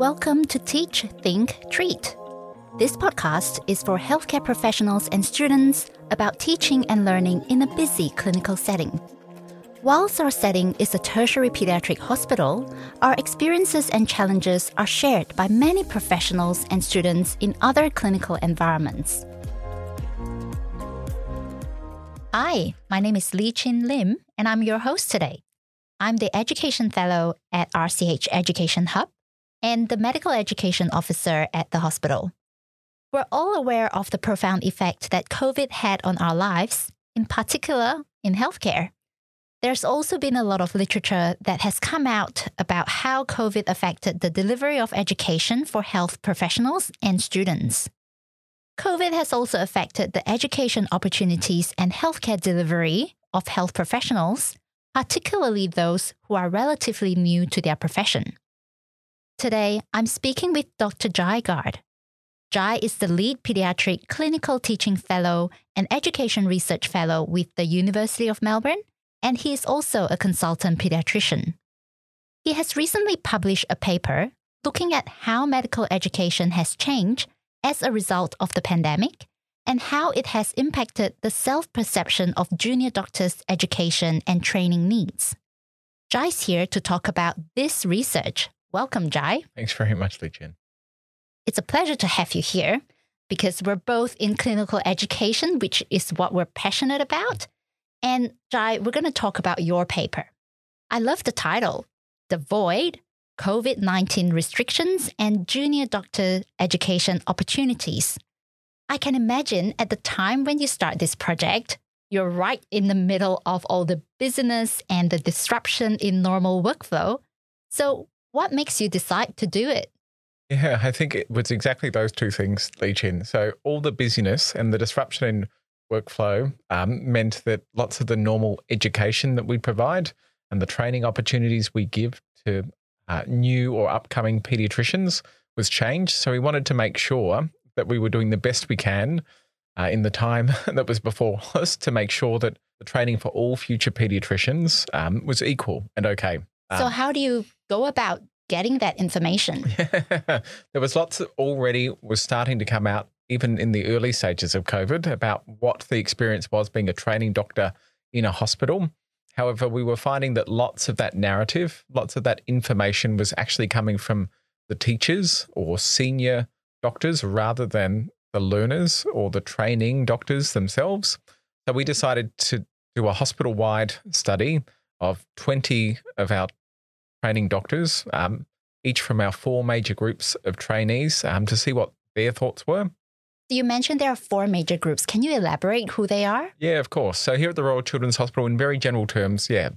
Welcome to Teach, Think, Treat. This podcast is for healthcare professionals and students about teaching and learning in a busy clinical setting. Whilst our setting is a tertiary pediatric hospital, our experiences and challenges are shared by many professionals and students in other clinical environments. Hi, my name is Lee Chin Lim, and I'm your host today. I'm the Education Fellow at RCH Education Hub and the Medical Education Officer at the hospital. We're all aware of the profound effect that COVID had on our lives, in particular in healthcare. There's also been a lot of literature that has come out about how COVID affected the delivery of education for health professionals and students. COVID has also affected the education opportunities and healthcare delivery of health professionals, particularly those who are relatively new to their profession. Today, I'm speaking with Dr. Jye Gard. Jye is the lead pediatric clinical teaching fellow and education research fellow with the University of Melbourne, and he is also a consultant pediatrician. He has recently published a paper looking at how medical education has changed as a result of the pandemic and how it has impacted the self perception of junior doctors' education and training needs. Jye's here to talk about this research. Welcome, Jye. Thanks very much, Lee Chin. It's a pleasure to have you here because we're both in clinical education, which is what we're passionate about. And Jye, we're going to talk about your paper. I love the title, The Void COVID 19 Restrictions and Junior Doctor Education Opportunities. I can imagine at the time when you start this project, you're right in the middle of all the business and the disruption in normal workflow. So, what makes you decide to do it? Yeah, I think it was exactly those two things, Lee Chin. So, all the busyness and the disruption in workflow um, meant that lots of the normal education that we provide and the training opportunities we give to uh, new or upcoming pediatricians was changed. So we wanted to make sure that we were doing the best we can uh, in the time that was before us to make sure that the training for all future pediatricians um, was equal and okay. Um, so, how do you go about getting that information? there was lots that already was starting to come out, even in the early stages of COVID, about what the experience was being a training doctor in a hospital However, we were finding that lots of that narrative, lots of that information was actually coming from the teachers or senior doctors rather than the learners or the training doctors themselves. So we decided to do a hospital wide study of 20 of our training doctors, um, each from our four major groups of trainees, um, to see what their thoughts were. You mentioned there are four major groups. Can you elaborate who they are? Yeah, of course. So here at the Royal Children's Hospital, in very general terms, yeah,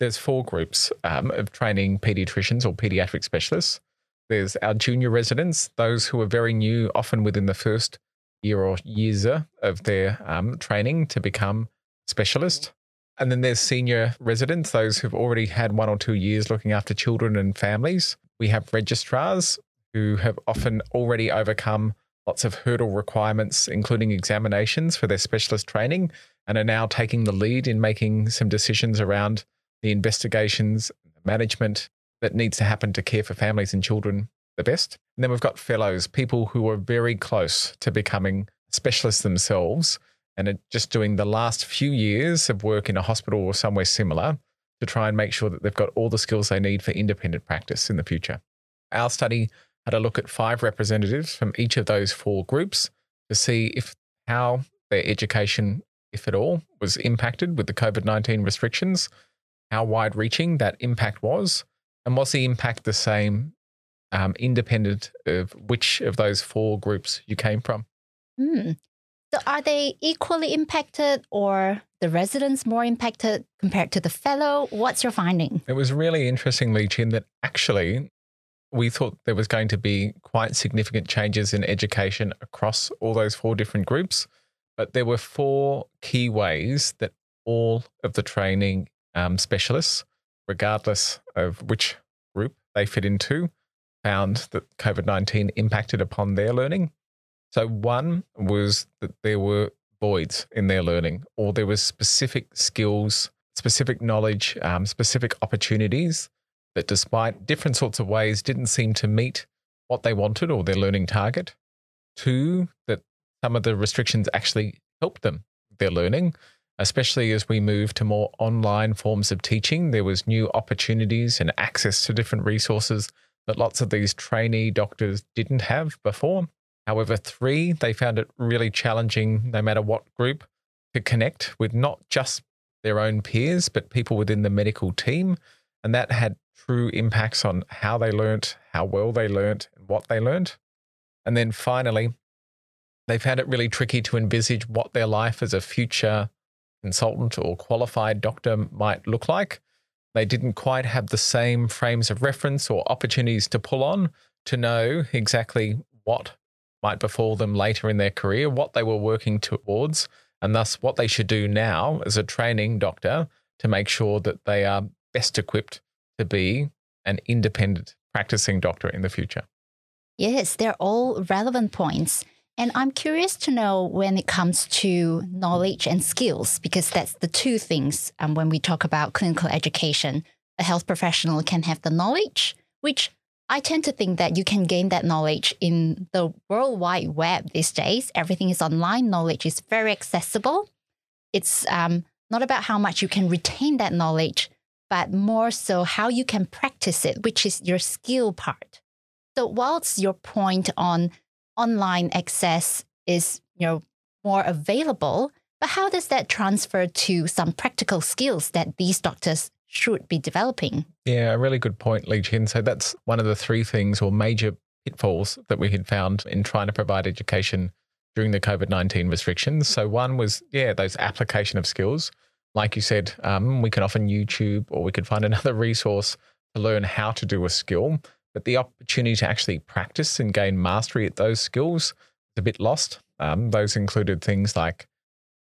there's four groups um, of training paediatricians or paediatric specialists. There's our junior residents, those who are very new, often within the first year or years of their um, training to become specialist. And then there's senior residents, those who've already had one or two years looking after children and families. We have registrars who have often already overcome lots of hurdle requirements, including examinations for their specialist training, and are now taking the lead in making some decisions around the investigations, management that needs to happen to care for families and children the best. And then we've got fellows, people who are very close to becoming specialists themselves and just doing the last few years of work in a hospital or somewhere similar to try and make sure that they've got all the skills they need for independent practice in the future. Our study had a look at five representatives from each of those four groups to see if how their education, if at all, was impacted with the COVID 19 restrictions, how wide reaching that impact was, and was the impact the same um, independent of which of those four groups you came from? Hmm. So are they equally impacted or the residents more impacted compared to the fellow? What's your finding? It was really interesting, Lee Chin, that actually we thought there was going to be quite significant changes in education across all those four different groups. But there were four key ways that all of the training um, specialists, regardless of which group they fit into, found that COVID 19 impacted upon their learning. So, one was that there were voids in their learning, or there was specific skills, specific knowledge, um, specific opportunities that despite different sorts of ways didn't seem to meet what they wanted or their learning target. Two, that some of the restrictions actually helped them their learning, especially as we move to more online forms of teaching. There was new opportunities and access to different resources that lots of these trainee doctors didn't have before. However, three, they found it really challenging, no matter what group, to connect with not just their own peers, but people within the medical team. And that had true impacts on how they learnt, how well they learnt, and what they learnt. And then finally, they found it really tricky to envisage what their life as a future consultant or qualified doctor might look like. They didn't quite have the same frames of reference or opportunities to pull on to know exactly what might befall them later in their career, what they were working towards, and thus what they should do now as a training doctor to make sure that they are best equipped to be an independent practicing doctor in the future. Yes, they're all relevant points. And I'm curious to know when it comes to knowledge and skills, because that's the two things um, when we talk about clinical education. A health professional can have the knowledge, which I tend to think that you can gain that knowledge in the World Wide Web these days. Everything is online, knowledge is very accessible. It's um, not about how much you can retain that knowledge, but more so how you can practice it, which is your skill part. So, whilst your point on online access is you know more available, but how does that transfer to some practical skills that these doctors should be developing? Yeah, a really good point, Lee Chin. So that's one of the three things or major pitfalls that we had found in trying to provide education during the COVID 19 restrictions. So, one was, yeah, those application of skills. Like you said, um, we can often YouTube or we could find another resource to learn how to do a skill. But the opportunity to actually practice and gain mastery at those skills is a bit lost. Um, those included things like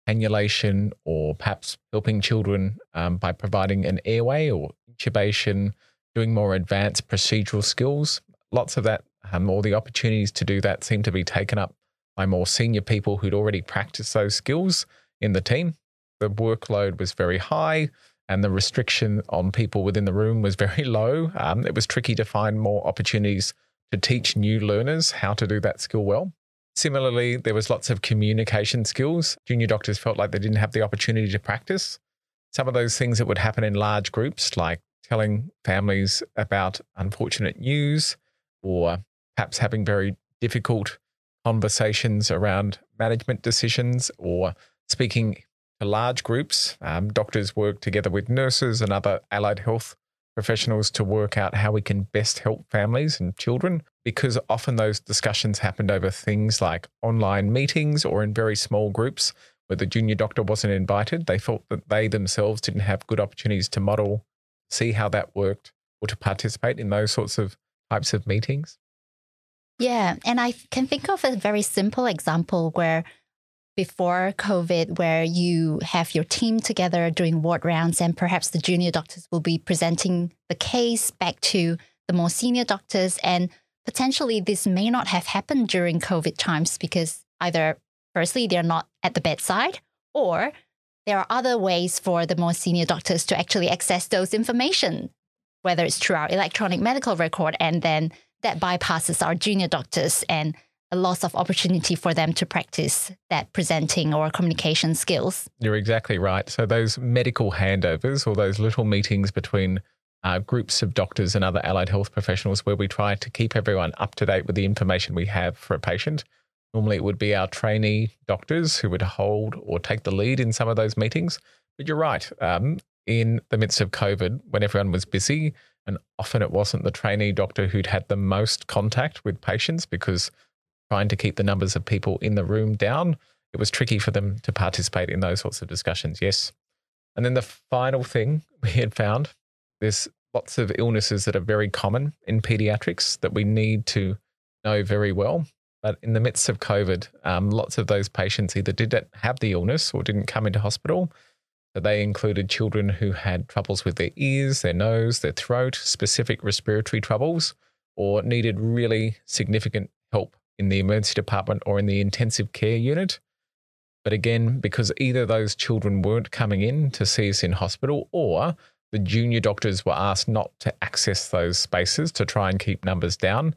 cannulation or perhaps helping children um, by providing an airway or intubation, doing more advanced procedural skills. Lots of that, um, all the opportunities to do that seem to be taken up by more senior people who'd already practiced those skills in the team. The workload was very high and the restriction on people within the room was very low. Um, it was tricky to find more opportunities to teach new learners how to do that skill well. Similarly, there was lots of communication skills. Junior doctors felt like they didn't have the opportunity to practice. Some of those things that would happen in large groups, like telling families about unfortunate news or perhaps having very difficult conversations around management decisions or speaking to large groups. Um, doctors work together with nurses and other allied health professionals to work out how we can best help families and children because often those discussions happened over things like online meetings or in very small groups where the junior doctor wasn't invited. They felt that they themselves didn't have good opportunities to model, see how that worked, or to participate in those sorts of types of meetings. Yeah. And I can think of a very simple example where before COVID, where you have your team together doing ward rounds, and perhaps the junior doctors will be presenting the case back to the more senior doctors. And potentially, this may not have happened during COVID times because either, firstly, they're not at the bedside, or there are other ways for the more senior doctors to actually access those information, whether it's through our electronic medical record, and then that bypasses our junior doctors and a loss of opportunity for them to practice that presenting or communication skills. You're exactly right. So, those medical handovers or those little meetings between uh, groups of doctors and other allied health professionals where we try to keep everyone up to date with the information we have for a patient. Normally, it would be our trainee doctors who would hold or take the lead in some of those meetings. But you're right. Um, in the midst of COVID, when everyone was busy, and often it wasn't the trainee doctor who'd had the most contact with patients because trying to keep the numbers of people in the room down, it was tricky for them to participate in those sorts of discussions. Yes. And then the final thing we had found there's lots of illnesses that are very common in pediatrics that we need to know very well. But in the midst of COVID, um, lots of those patients either didn't have the illness or didn't come into hospital. So they included children who had troubles with their ears, their nose, their throat, specific respiratory troubles, or needed really significant help in the emergency department or in the intensive care unit. But again, because either those children weren't coming in to see us in hospital or the junior doctors were asked not to access those spaces to try and keep numbers down,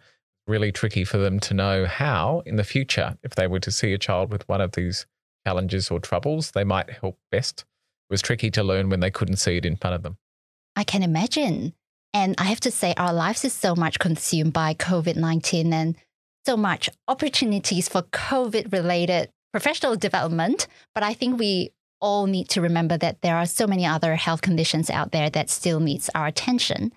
really tricky for them to know how, in the future, if they were to see a child with one of these challenges or troubles, they might help best. It was tricky to learn when they couldn't see it in front of them. I can imagine. And I have to say, our lives is so much consumed by COVID 19 and so much opportunities for COVID related professional development. But I think we all need to remember that there are so many other health conditions out there that still needs our attention.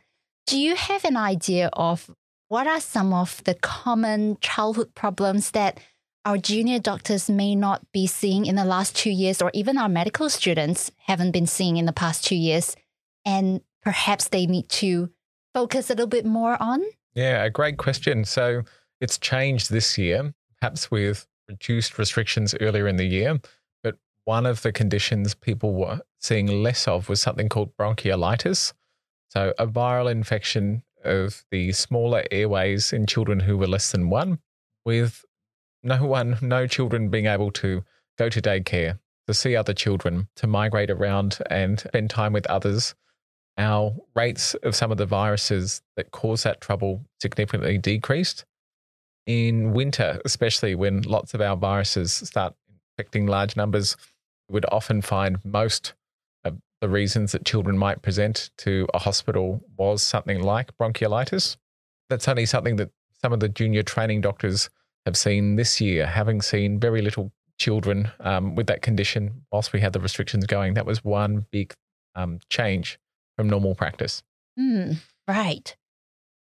Do you have an idea of what are some of the common childhood problems that our junior doctors may not be seeing in the last two years, or even our medical students haven't been seeing in the past two years, and perhaps they need to focus a little bit more on? Yeah, a great question. So it's changed this year, perhaps with reduced restrictions earlier in the year. But one of the conditions people were seeing less of was something called bronchiolitis. So, a viral infection of the smaller airways in children who were less than one, with no one, no children being able to go to daycare, to see other children, to migrate around and spend time with others. Our rates of some of the viruses that cause that trouble significantly decreased. In winter, especially when lots of our viruses start infecting large numbers, we would often find most of the reasons that children might present to a hospital was something like bronchiolitis. That's only something that some of the junior training doctors have seen this year, having seen very little children um, with that condition whilst we had the restrictions going. That was one big um, change from normal practice. Mm, right.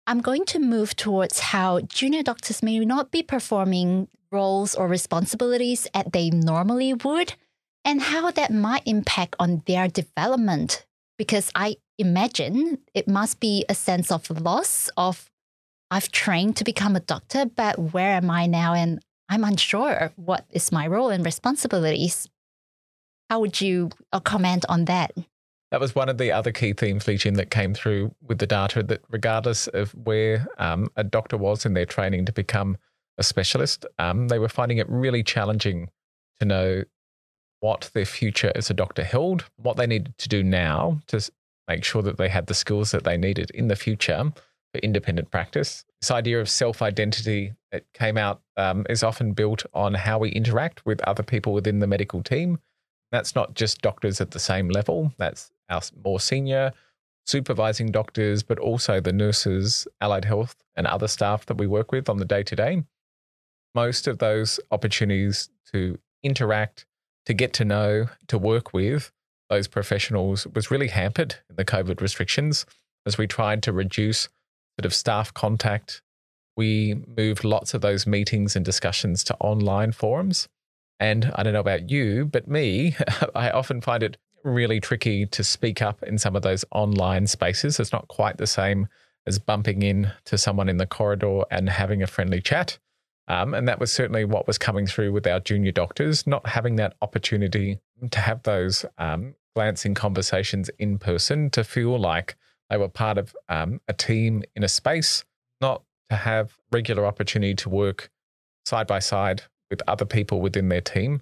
I'm going to move towards how junior doctors may not be performing roles or responsibilities as they normally would and how that might impact on their development. Because I imagine it must be a sense of loss of I've trained to become a doctor, but where am I now? And I'm unsure what is my role and responsibilities. How would you comment on that? That was one of the other key themes, Li that came through with the data that regardless of where um, a doctor was in their training to become a specialist, um, they were finding it really challenging to know what their future as a doctor held, what they needed to do now to make sure that they had the skills that they needed in the future for independent practice. This idea of self identity that came out um, is often built on how we interact with other people within the medical team. That's not just doctors at the same level, that's our more senior supervising doctors, but also the nurses, allied health, and other staff that we work with on the day to day. Most of those opportunities to interact to get to know, to work with those professionals was really hampered in the COVID restrictions as we tried to reduce sort of staff contact. We moved lots of those meetings and discussions to online forums. And I don't know about you, but me, I often find it really tricky to speak up in some of those online spaces. It's not quite the same as bumping in to someone in the corridor and having a friendly chat. Um, and that was certainly what was coming through with our junior doctors, not having that opportunity to have those um, glancing conversations in person, to feel like they were part of um, a team in a space, not to have regular opportunity to work side by side with other people within their team.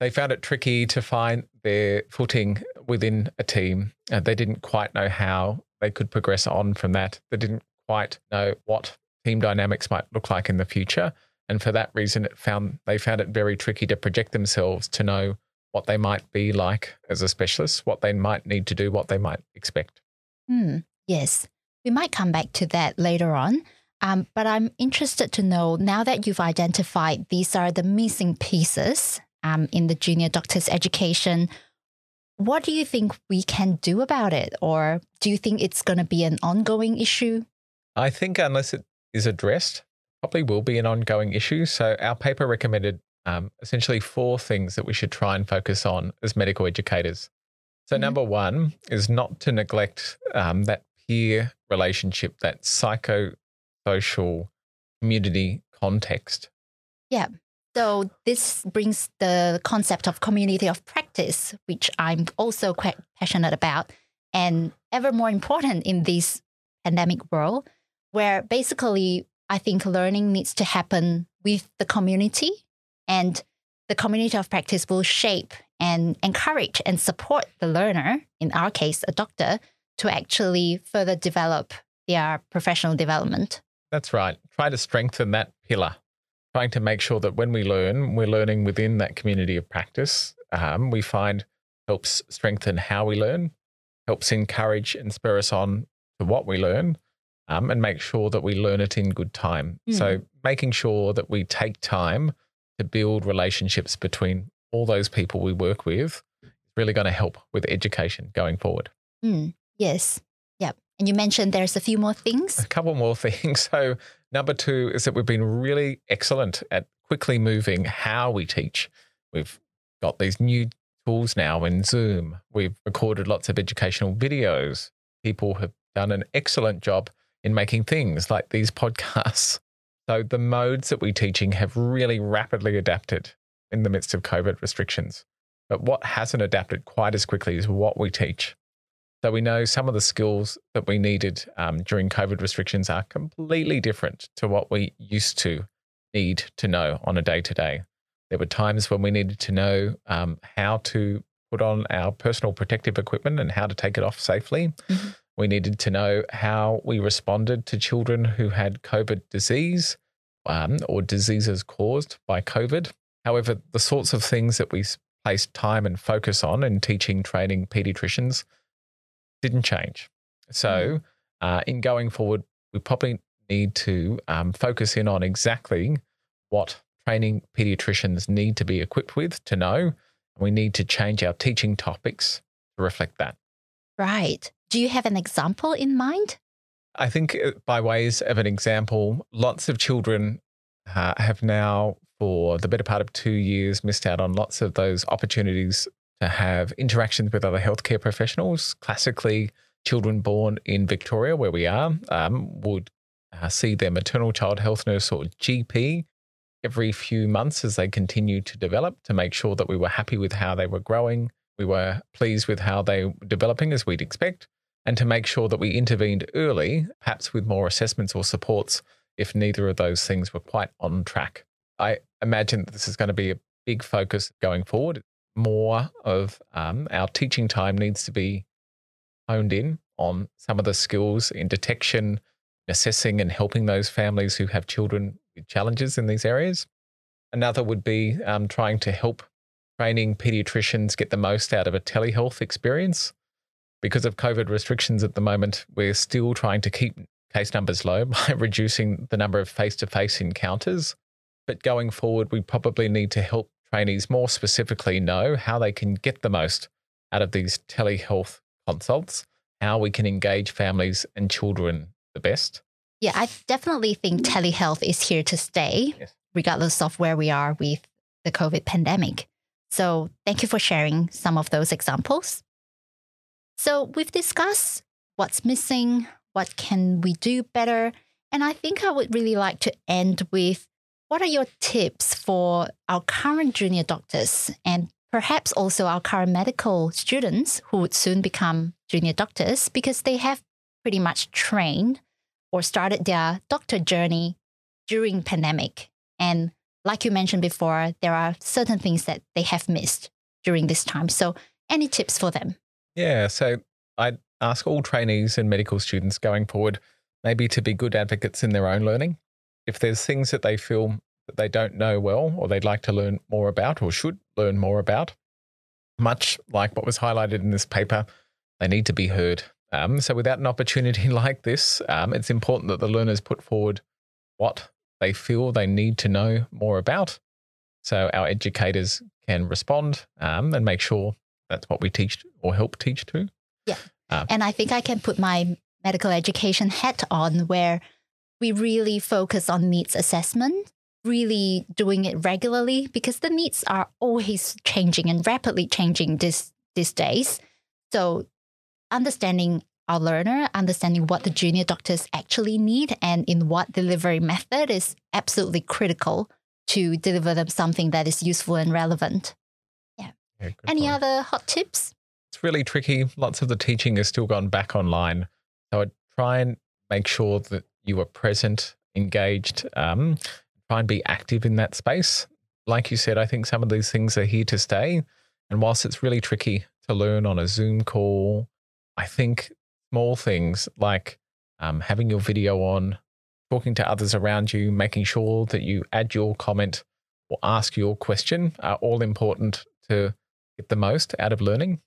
They found it tricky to find their footing within a team. Uh, they didn't quite know how they could progress on from that. They didn't quite know what team dynamics might look like in the future. And for that reason, it found they found it very tricky to project themselves to know what they might be like as a specialist, what they might need to do, what they might expect. Hmm. yes, we might come back to that later on. Um, but I'm interested to know now that you've identified these are the missing pieces um, in the junior doctor's education, what do you think we can do about it? Or do you think it's going to be an ongoing issue? I think unless it is addressed probably will be an ongoing issue. So our paper recommended um, essentially four things that we should try and focus on as medical educators. So mm-hmm. number one is not to neglect um, that peer relationship, that psychosocial community context. Yeah. So this brings the concept of community of practice, which I'm also quite passionate about, and ever more important in this pandemic world where basically I think learning needs to happen with the community and the community of practice will shape and encourage and support the learner, in our case, a doctor, to actually further develop their professional development. That's right. Try to strengthen that pillar, trying to make sure that when we learn, we're learning within that community of practice. Um, we find helps strengthen how we learn, helps encourage and spur us on to what we learn, um, and make sure that we learn it in good time. Mm. So, making sure that we take time to build relationships between all those people we work with is really going to help with education going forward. Mm. Yes. And you mentioned there's a few more things. A couple more things. So, number two is that we've been really excellent at quickly moving how we teach. We've got these new tools now in Zoom. We've recorded lots of educational videos. People have done an excellent job in making things like these podcasts. So the modes that we're teaching have really rapidly adapted in the midst of COVID restrictions. But what hasn't adapted quite as quickly is what we teach. So we know some of the skills that we needed um, during COVID restrictions are completely different to what we used to need to know on a day to day. There were times when we needed to know um, how to put on our personal protective equipment and how to take it off safely. Mm-hmm. We needed to know how we responded to children who had COVID disease um, or diseases caused by COVID. However, the sorts of things that we placed time and focus on in teaching, training pediatricians didn't change. So, mm-hmm. uh, in going forward, we probably need to um, focus in on exactly what training pediatricians need to be equipped with to know. We need to change our teaching topics to reflect that. Right. Do you have an example in mind? I think, uh, by ways of an example, lots of children uh, have now, for the better part of two years, missed out on lots of those opportunities to have interactions with other healthcare professionals. Classically, children born in Victoria, where we are, um, would uh, see their maternal child health nurse or GP every few months as they continued to develop to make sure that we were happy with how they were growing. We were pleased with how they were developing as we'd expect, and to make sure that we intervened early, perhaps with more assessments or supports if neither of those things were quite on track. I imagine this is going to be a big focus going forward. More of um, our teaching time needs to be honed in on some of the skills in detection, assessing, and helping those families who have children with challenges in these areas. Another would be um, trying to help training pediatricians get the most out of a telehealth experience. Because of COVID restrictions at the moment, we're still trying to keep case numbers low by reducing the number of face to face encounters. But going forward, we probably need to help trainees more specifically know how they can get the most out of these telehealth consults, how we can engage families and children the best, yeah, I definitely think telehealth is here to stay, yes. regardless of where we are with the COVID pandemic. So, thank you for sharing some of those examples. So, we've discussed what's missing, what can we do better, and I think I would really like to end with what are your tips for our current junior doctors and perhaps also our current medical students who would soon become junior doctors because they have pretty much trained or started their doctor journey during pandemic. And like you mentioned before, there are certain things that they have missed during this time. So any tips for them? Yeah. So I'd ask all trainees and medical students going forward maybe to be good advocates in their own learning. If there's things that they feel that they don't know well or they'd like to learn more about or should learn more about, much like what was highlighted in this paper, they need to be heard. Um, so, without an opportunity like this, um, it's important that the learners put forward what they feel they need to know more about. So, our educators can respond um, and make sure that's what we teach or help teach to. Yeah. Uh, and I think I can put my medical education hat on where we really focus on needs assessment, really doing it regularly because the needs are always changing and rapidly changing this, these days. So understanding our learner, understanding what the junior doctors actually need and in what delivery method is absolutely critical to deliver them something that is useful and relevant. Yeah. yeah Any point. other hot tips? It's really tricky. Lots of the teaching has still gone back online. So I'd try and make sure that you are present, engaged, um, try and be active in that space. Like you said, I think some of these things are here to stay. And whilst it's really tricky to learn on a Zoom call, I think small things like um, having your video on, talking to others around you, making sure that you add your comment or ask your question are all important to get the most out of learning.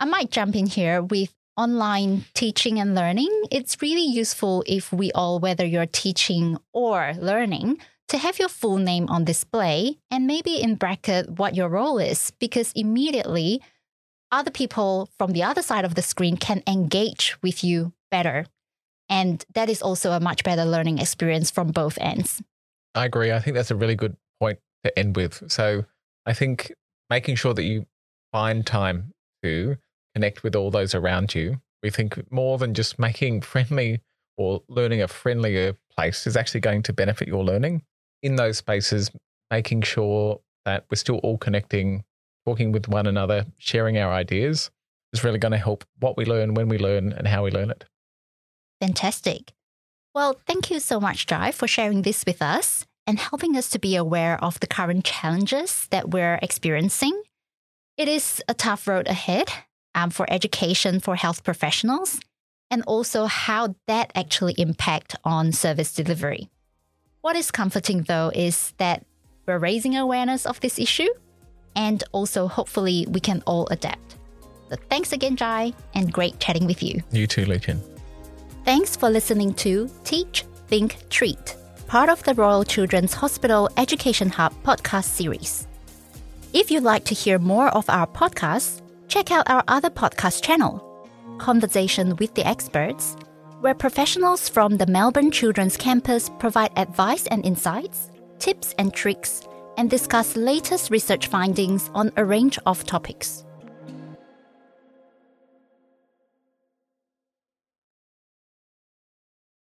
I might jump in here with online teaching and learning. It's really useful if we all, whether you're teaching or learning, to have your full name on display and maybe in bracket what your role is, because immediately other people from the other side of the screen can engage with you better. And that is also a much better learning experience from both ends. I agree. I think that's a really good point to end with. So I think making sure that you find time to connect with all those around you, we think more than just making friendly or learning a friendlier place is actually going to benefit your learning. In those spaces, making sure that we're still all connecting, talking with one another, sharing our ideas is really going to help what we learn, when we learn, and how we learn it. Fantastic. Well, thank you so much, Jye, for sharing this with us and helping us to be aware of the current challenges that we're experiencing. It is a tough road ahead um, for education for health professionals and also how that actually impact on service delivery. What is comforting though is that we're raising awareness of this issue and also hopefully we can all adapt. So thanks again, Jye, and great chatting with you. You too, Li Chin. Thanks for listening to Teach, Think, Treat, part of the Royal Children's Hospital Education Hub podcast series. If you'd like to hear more of our podcasts, check out our other podcast channel, Conversation with the Experts, where professionals from the Melbourne Children's Campus provide advice and insights, tips and tricks, and discuss latest research findings on a range of topics.